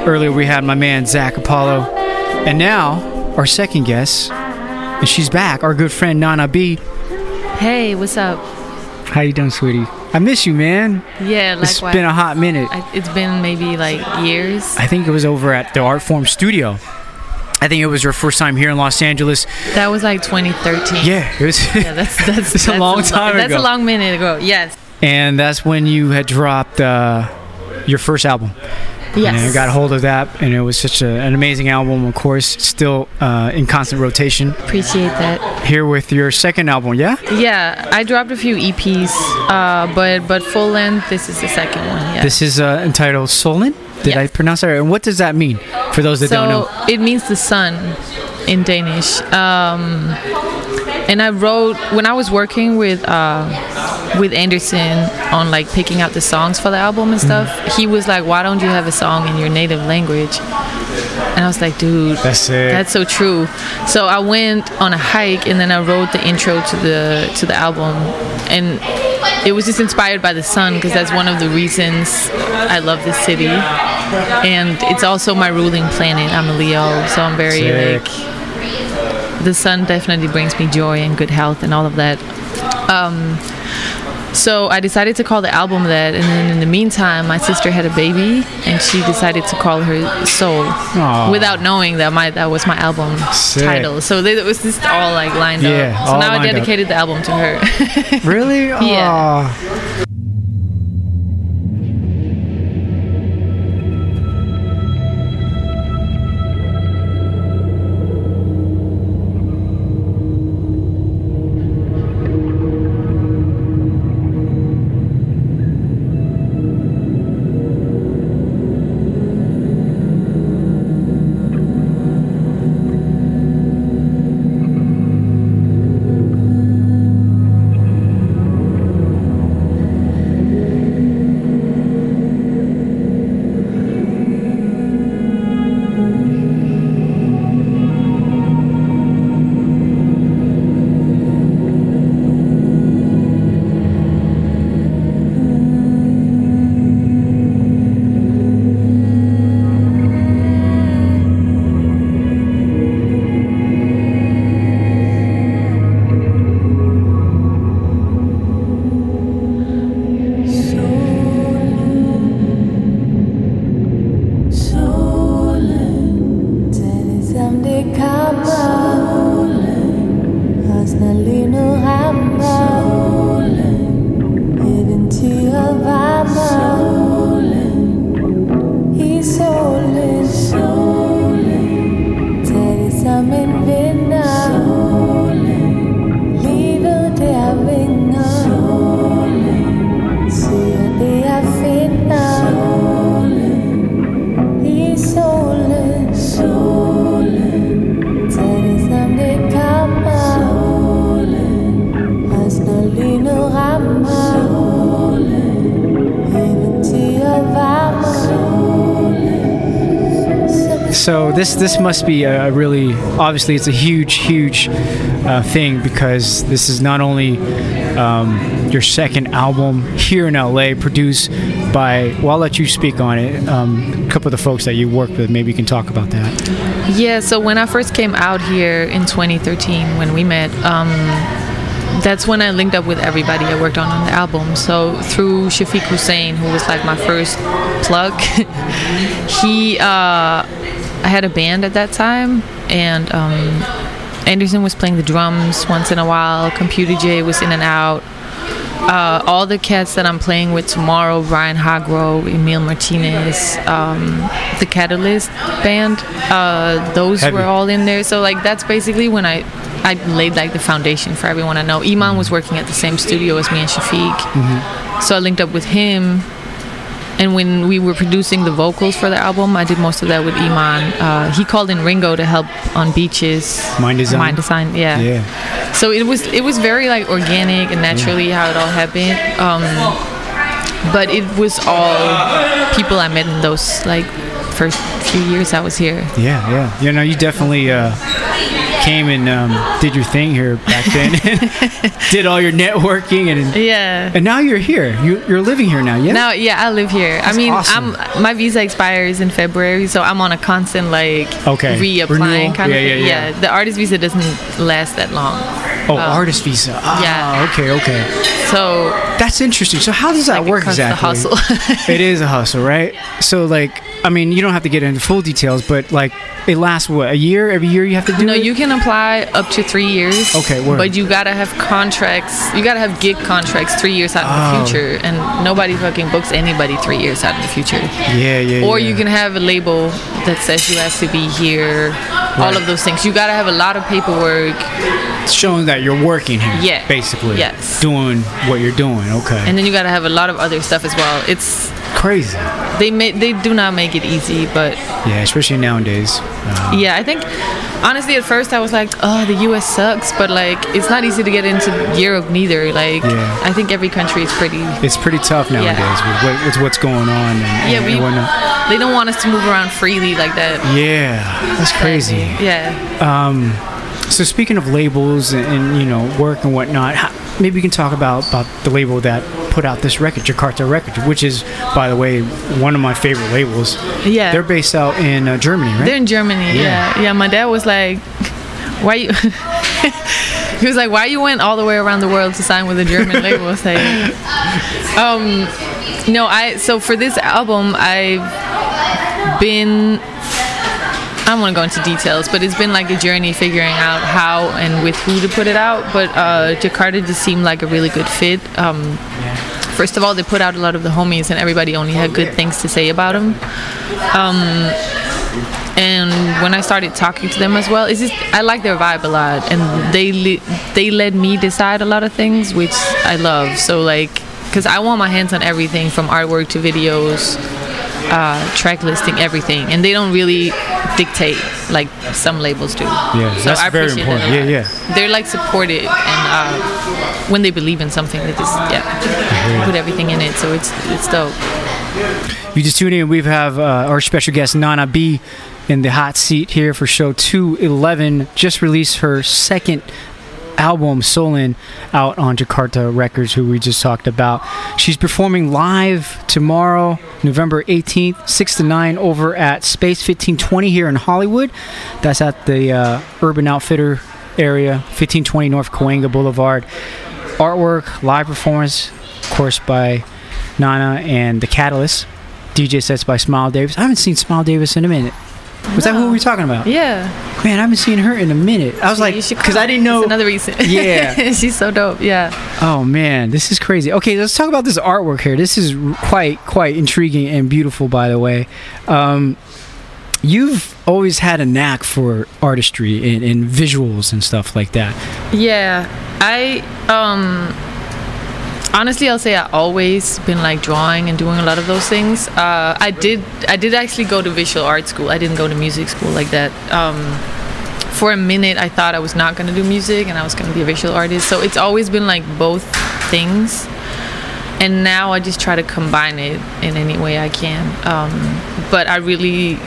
Earlier we had my man Zac Apollo, and now our second guest, and she's back, our good friend Nanna.B. Hey, what's up? How you doing, sweetie? I miss you, man. Yeah, likewise. It's been a hot minute. I, it's been maybe like years. I think it was over at the Art Form Studio. I think it was your first time here in Los Angeles. That was like 2013. Yeah, it was. Yeah, that's that's, It's a long lo- time That's ago. That's a long minute ago. Yes. And that's when you had dropped uh, your first album. Yes. And I got a hold of that, and it was such a, an amazing album. Of course, still uh, in constant rotation. Appreciate that. Here with your second album, yeah. Yeah, I dropped a few EPs, uh, but but full length. This is the second one. Yeah. This is uh, entitled Solen. Did I pronounce that right? And what does that mean for those that so don't know? it means the sun in Danish. Um, and I wrote when I was working with uh, with Anderson on like picking out the songs for the album and stuff. Mm-hmm. He was like, "Why don't you have a song in your native language?" And I was like, "Dude, That's it. That's so true." So I went on a hike and then I wrote the intro to the to the album, and it was just inspired by the sun because that's one of the reasons I love this city, and it's also my ruling planet. I'm a Leo, so I'm very Sick. like the sun definitely brings me joy and good health and all of that. Um, so I decided to call the album that, and then in the meantime, my sister had a baby, and she decided to call her Soul, Aw. without knowing that my that was my album Sick. title. So they, it was just all like lined Yeah, up. So now I lined up. dedicated the album to her. Really? Yeah. This this must be a really obviously it's a huge huge uh, thing because this is not only um, your second album here in LA produced by well I'll let you speak on it um, a couple of the folks that you worked with maybe you can talk about that Yeah, so when I first came out here in 2013, when we met, um, that's when I linked up with everybody I worked on on the album. So through Shafiq Husayn, who was like my first plug, he, uh, I had a band at that time, and um, Anderson was playing the drums once in a while. Computer Jay was in and out. Uh, all the cats that I'm playing with tomorrow, Brian Hagro, Emil Martinez, um, the Catalyst band, uh, those Heavy. were all in there. So like that's basically when I I laid like the foundation for everyone I know. Iman was working at the same studio as me and Shafiq, so I linked up with him. And when we were producing the vocals for the album, I did most of that with Iman. Uh, he called in Ringgo to help on beaches. Mind Design? Mind design, yeah. yeah So it was it was very like organic and naturally how it all happened. Um, but it was all people I met in those like first few years I was here. yeah yeah you know you definitely uh, came and um, did your thing here back then, did all your networking, and Yeah. and now you're here. You, you're living here now, yeah? Now, yeah, I live here. That's I mean, awesome. I'm my visa expires in February, so I'm on a constant like Okay. reapplying Renewal? kind Yeah, of yeah, thing. yeah. the artist visa doesn't last that long. oh, Um, artist visa. Ah, yeah. Okay, okay. So That's interesting. So how does that work it's a exactly? hustle. it is a hustle, right? So like, I mean, you don't have to get into full details, but like, it lasts what a year? Every year you have to do No, it. you can apply up to three years. Okay, word. But you gotta have contracts. You gotta have gig contracts three years out in Oh. the future, and nobody fucking books anybody three years out in the future. Yeah, yeah. Or yeah. you can have a label that says you have to be here. All of those things. You gotta have a lot of paperwork, showing that you're working here. Yeah. Basically. Yes. Doing what you're doing. Okay. and then you gotta have a lot of other stuff as well. It's Crazy. they make they do not make it easy, but Yeah, especially nowadays. Uh, yeah, I think honestly at first I was like, oh, the U.S. sucks, but like it's not easy to get into Europe neither. Like Yeah. I think every country is pretty. it's pretty tough nowadays with, what, with what's going on and, Yeah, and, we and they don't want us to move around freely like that. Yeah, that's crazy. Yeah. Um, so speaking of labels and, and you know work and whatnot, how, maybe we can talk about about the label that put out this record, Jakarta Records, which is, by the way, one of my favorite labels. Yeah. They're based out in uh, Germany, right? They're in Germany. Yeah. Yeah. yeah. my dad was like, why you? he was like, why you went all the way around the world to sign with a German label? I was like, um, no, I. So for this album, I've been. I don't want to go into details, but it's been like a journey figuring out how and with who to put it out. But uh, Jakarta just seemed like a really good fit. Um, First of all, they put out a lot of the homies, and everybody only had good things to say about them. Um, and when I started talking to them as well, it's just I like their vibe a lot, and they li- they let me decide a lot of things, which I love. So like, because I want my hands on everything from artwork to videos, uh, track listing, everything, and they don't really dictate like some labels do. Yeah, so that's I very important. that Yeah, yeah. They're like supported, and uh, when they believe in something, they just yeah put everything in it. So it's it's dope. You just tuned in. We have uh, our special guest Nanna.B in the hot seat here for show 211. Just released her second album, Solen, out on Jakarta Records, who we just talked about. She's performing live tomorrow, November 18th, 6 to 9, over at Space 1520 here in Hollywood. That's at the uh, Urban Outfitter area, 1520 North Cahuenga Boulevard. Artwork, live performance, of course, by Nanna and the Catalyst. DJ sets by Smile Davis. I haven't seen Smile Davis in a minute. Was that who we were talking about? Yeah. Man, I haven't seen her in a minute. I was like, because I didn't know. That's another reason. Yeah. she's so dope. Yeah. Oh man, this is crazy. Okay, let's talk about this artwork here. This is quite quite intriguing and beautiful, by the way. Um, you've always had a knack for artistry and, and visuals and stuff like that. Yeah, I um honestly I'll say I always been like drawing and doing a lot of those things. Uh, I did I did actually go to visual art school. I didn't go to music school like that. Um, for a minute I thought I was not gonna do music and I was gonna be a visual artist. So it's always been like both things. And now I just try to combine it in any way I can. Um, but I really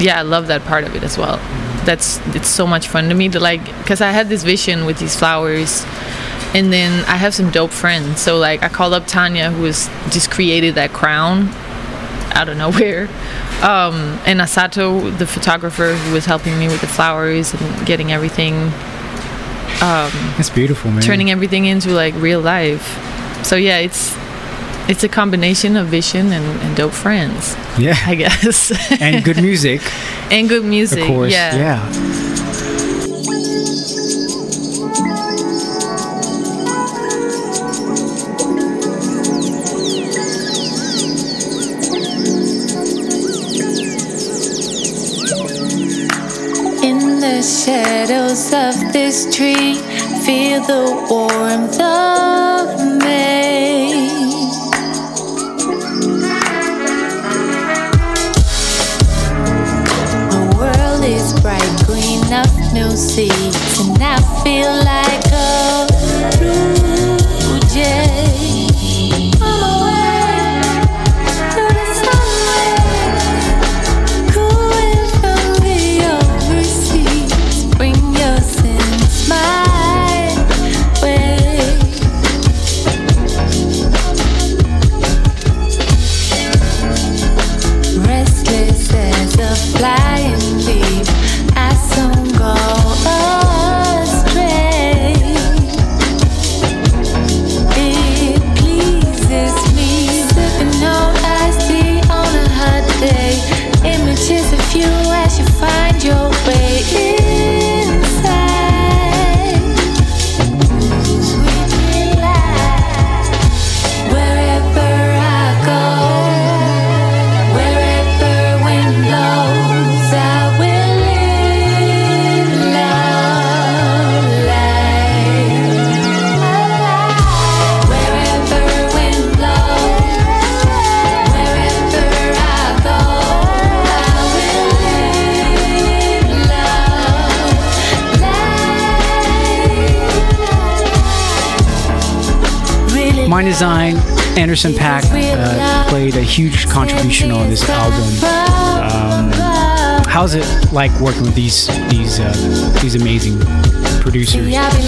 yeah, I love that part of it as well. That's it's so much fun to me to like because I had this vision with these flowers, and then I have some dope friends. So like I called up Tanya, who was just created that crown out of nowhere, um, and Asato, the photographer, who was helping me with the flowers and getting everything, um, That's beautiful, man. turning everything into like real life. So yeah, it's it's a combination of vision and, and dope friends. Yeah. I guess. and good music, and good music. of course. Yeah. yeah. Shadows of this tree, feel the warmth of May. The world is bright green of new seeds, and I feel like a blue jay. Anderson .Paak uh, played a huge contribution on this album. Um, how's it like working with these these uh, these amazing producers?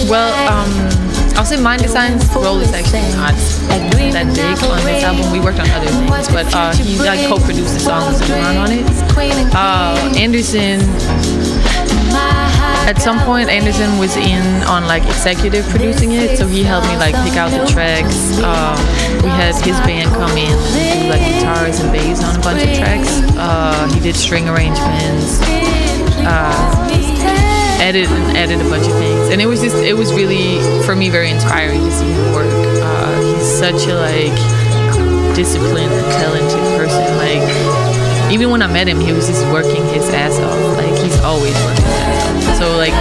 Well, um, I'll say Mind Design's role is actually not that big on this album. We worked on other things, but uh, he like co-produced the songs and run on it. Uh, Anderson. At some point, Anderson was in on like executive producing it, so he helped me like pick out the tracks. Um, we had his band come in and do like guitars and bass on a bunch of tracks. Uh, he did string arrangements. Uh, edit and edit a bunch of things and it was just it was really for me very inspiring to see him work uh, he's such a like disciplined talented person like even when i met him he was just working his ass off like he's always working his ass off so like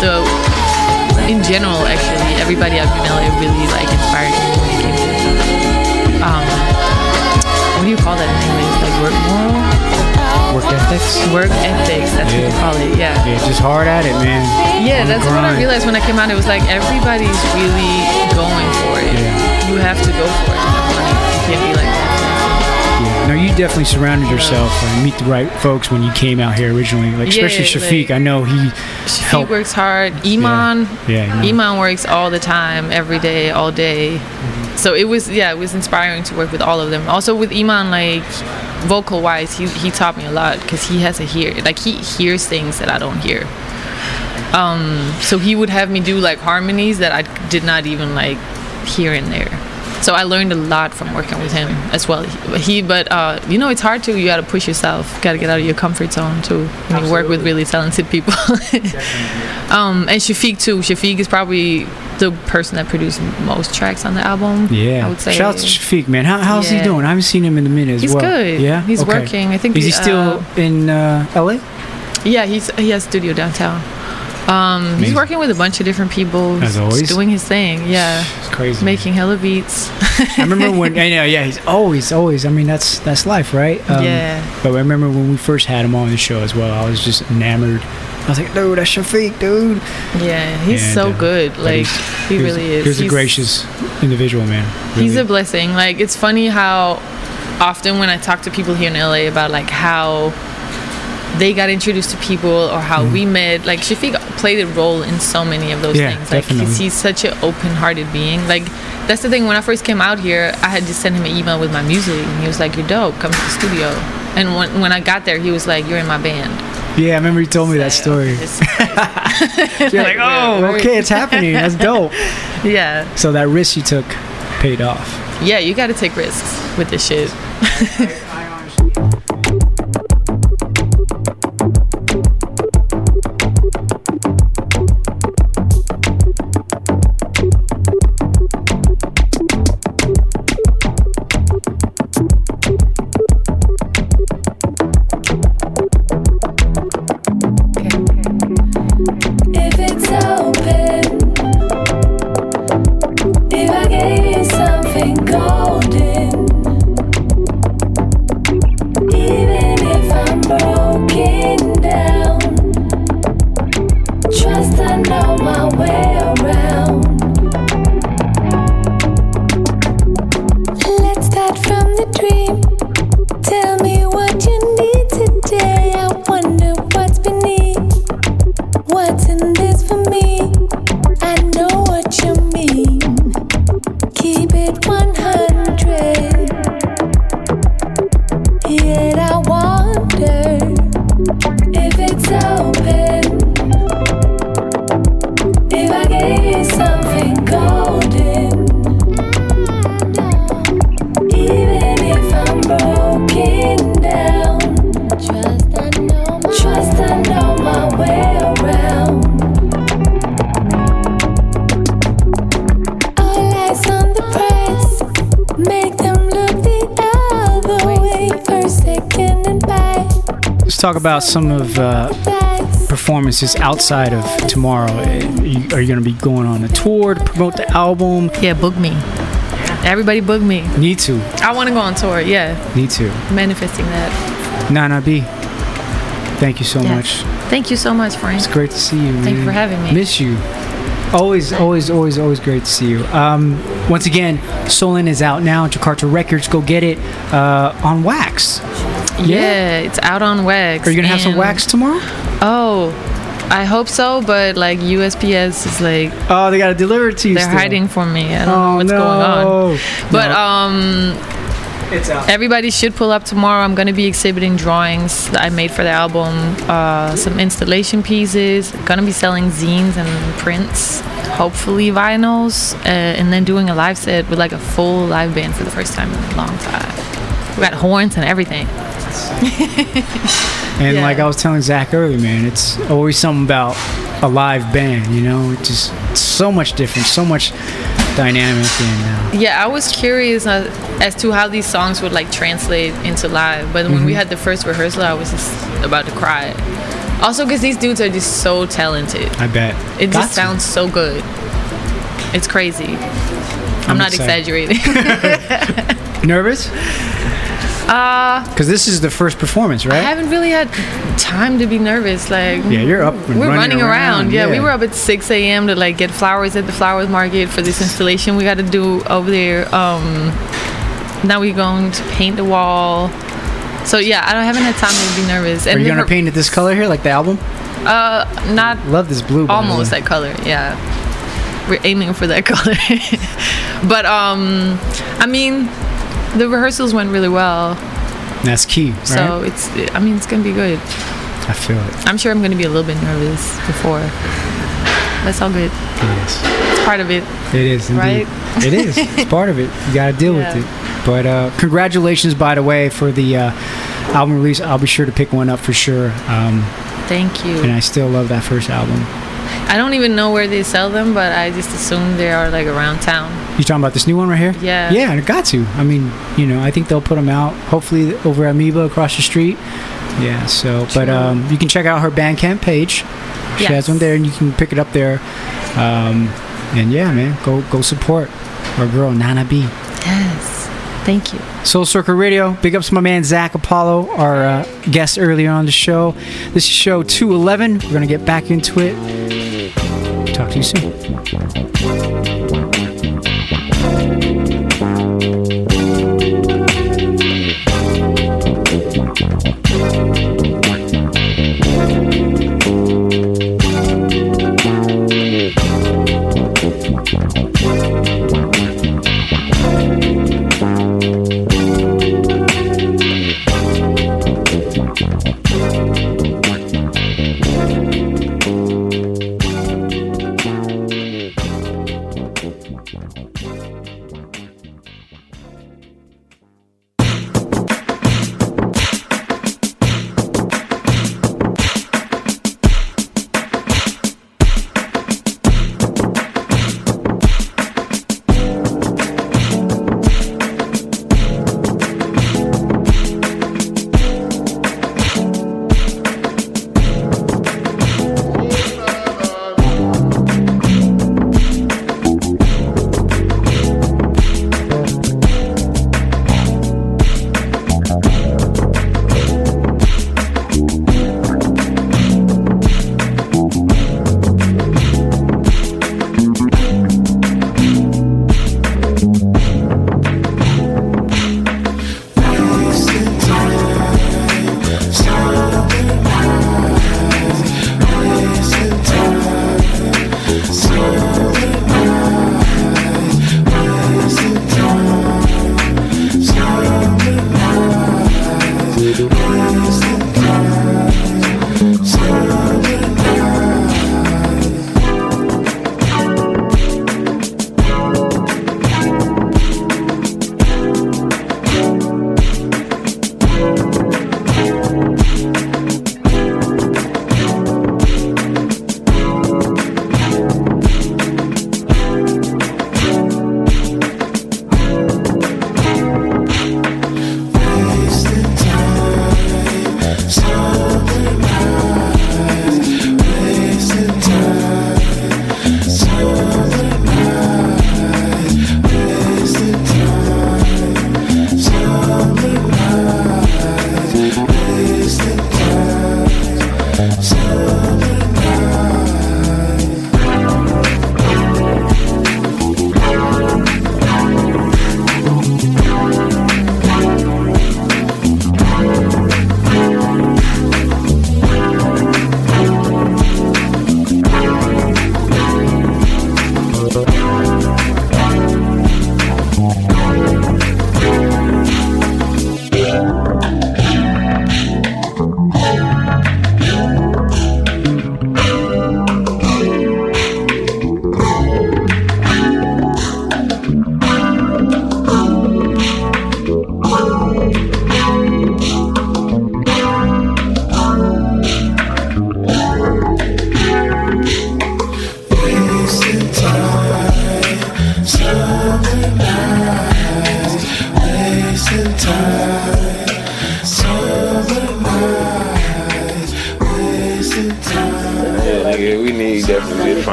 the in general actually everybody i've been in la really like inspired me when it came to um what do you call that in english like work moral Work ethics. Work ethics. That's what you call it. Yeah. Yeah, just hard at it, man. Yeah, On that's what I realized when I came out. It was like everybody's really going for it. Yeah. You have to go for it. You can't be like. Yeah. You definitely surrounded yourself and meet the right folks when you came out here originally. Like especially Yeah, Shafiq, like- I know he He helped. works hard. Iman, Yeah, Iman. Iman works all the time, every day, all day. So it was, yeah, it was inspiring to work with all of them. Also with Iman, like vocal wise, he he taught me a lot because he has a hear, like he hears things that I don't hear. Um, so he would have me do like harmonies that I did not even like hear in there. So I learned a lot from working with him as well. He, but uh, you know, it's hard to. You got to push yourself. Got to get out of your comfort zone too. When you work with really talented people. um, and Shafiq too. Shafiq is probably the person that produced most tracks on the album. Yeah. I would say. Shout out to Shafiq, man. How, how's he doing? I haven't seen him in a minute as He's well. good. Yeah. He's Okay. working. I think Is he still uh, in uh, LA? Yeah, he's he has studio downtown. Um, he's working with a bunch of different people. As He's always. doing his thing. Yeah, crazy. making hella beats. I remember when, I know, yeah, he's always, always. I mean, that's that's life, right? Um, Yeah. But I remember when we first had him on the show as well. I was just enamored. I was like, dude, that's Shafiq, dude. Yeah, he's And, so uh, good. Like he's- he he's- really is. He's a gracious individual, man. He's a blessing. Like it's funny how often when I talk to people here in LA about like how they got introduced to people or how we met, like Shafiq played a role in so many of those. Yeah, things. Like definitely. he's such an open-hearted being. Like that's the thing. When I first came out here, I had just sent him an email with my music, and he was like, "You're dope. Come to the studio." And when when I got there, he was like, "You're in my band." yeah, I remember you told me that story. You're like, oh, okay, it's happening. That's dope. Yeah. So that risk you took paid off. Yeah, you got to take risks with this shit. Talk about some of uh, performances outside of tomorrow. Uh, Are you going to be going on a tour to promote the album? Yeah, book me. Everybody book me. Need to. I want to go on tour. Yeah, Need to. manifesting that. Nanna.B. Thank you so Yeah. much. Thank you so much, Frank. It's great to see you. Thank you for having me. Miss you. Always, always, always, always great to see you. Um, once again, Solen is out now. Jakarta Records, go get it uh, on wax. Yeah, it's out on wax. Are you gonna have some wax tomorrow? Oh, I hope so, but like USPS is like Oh, they gotta deliver it to you. they're still. hiding from me. I don't Oh, know what's no. going on. But No. um it's out. Everybody should pull up tomorrow. I'm going to be exhibiting drawings that I made for the album, uh, some installation pieces. Going to be selling zines and prints, hopefully vinyls, uh, and then doing a live set with like a full live band for the first time in a long time. We got horns and everything. And Yeah. like I was telling Zac earlier, man, it's always something about a live band. You know, it's just so much different, so much dynamic, and uh, Yeah, I was curious as to how these songs would like translate into live. But when we Mhm. had the first rehearsal, I was just about to cry. Also, because these dudes are just so talented. I bet It Got just to. sounds so good. It's crazy. I'm, I'm not excited. exaggerating. nervous uh, because this is the first performance, right? I haven't really had time to be nervous. Like, Yeah, you're up and we're running running, around. around, Yeah, we were up at 6 a.m. to like get flowers at the flowers market for this installation we got to do over there. Um, now we're going to paint the wall. So yeah, I don't haven't had time to be nervous. Are you gonna her- paint it this color here, like the album? Uh, not Love this blue. almost that color. Yeah, we're aiming for that color. but um, I mean, the rehearsals went really well. That's key, right? So it's, I mean, it's gonna be good. I feel it. I'm sure I'm gonna be a little bit nervous before. That's all good. It is. It's part of it. It is indeed. Right? it is. It's part of it. You got to deal Yeah. with it. But uh, congratulations, by the way, for the uh, album release. I'll be sure to pick one up for sure. Um, Thank you. and I still love that first album. I don't even know where they sell them, but I just assume they are like around town. You talking about this new one right here? Yeah. Yeah, it got to. I mean, you know, I think they'll put them out. Hopefully over at Amoeba across the street. Yeah. So, but um, you can check out her Bandcamp page. She Yes. has one there, and you can pick it up there. Um, and yeah, man, go go support our girl Nanna.B. Yes. Thank you. Soul Circle Radio. Big ups to my man Zac Apollo, our uh, guest earlier on the show. This is show 211. We're going to get back into it. Talk to you soon.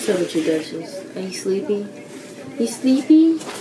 So, up with you, Duchess? Are you sleepy? You sleepy?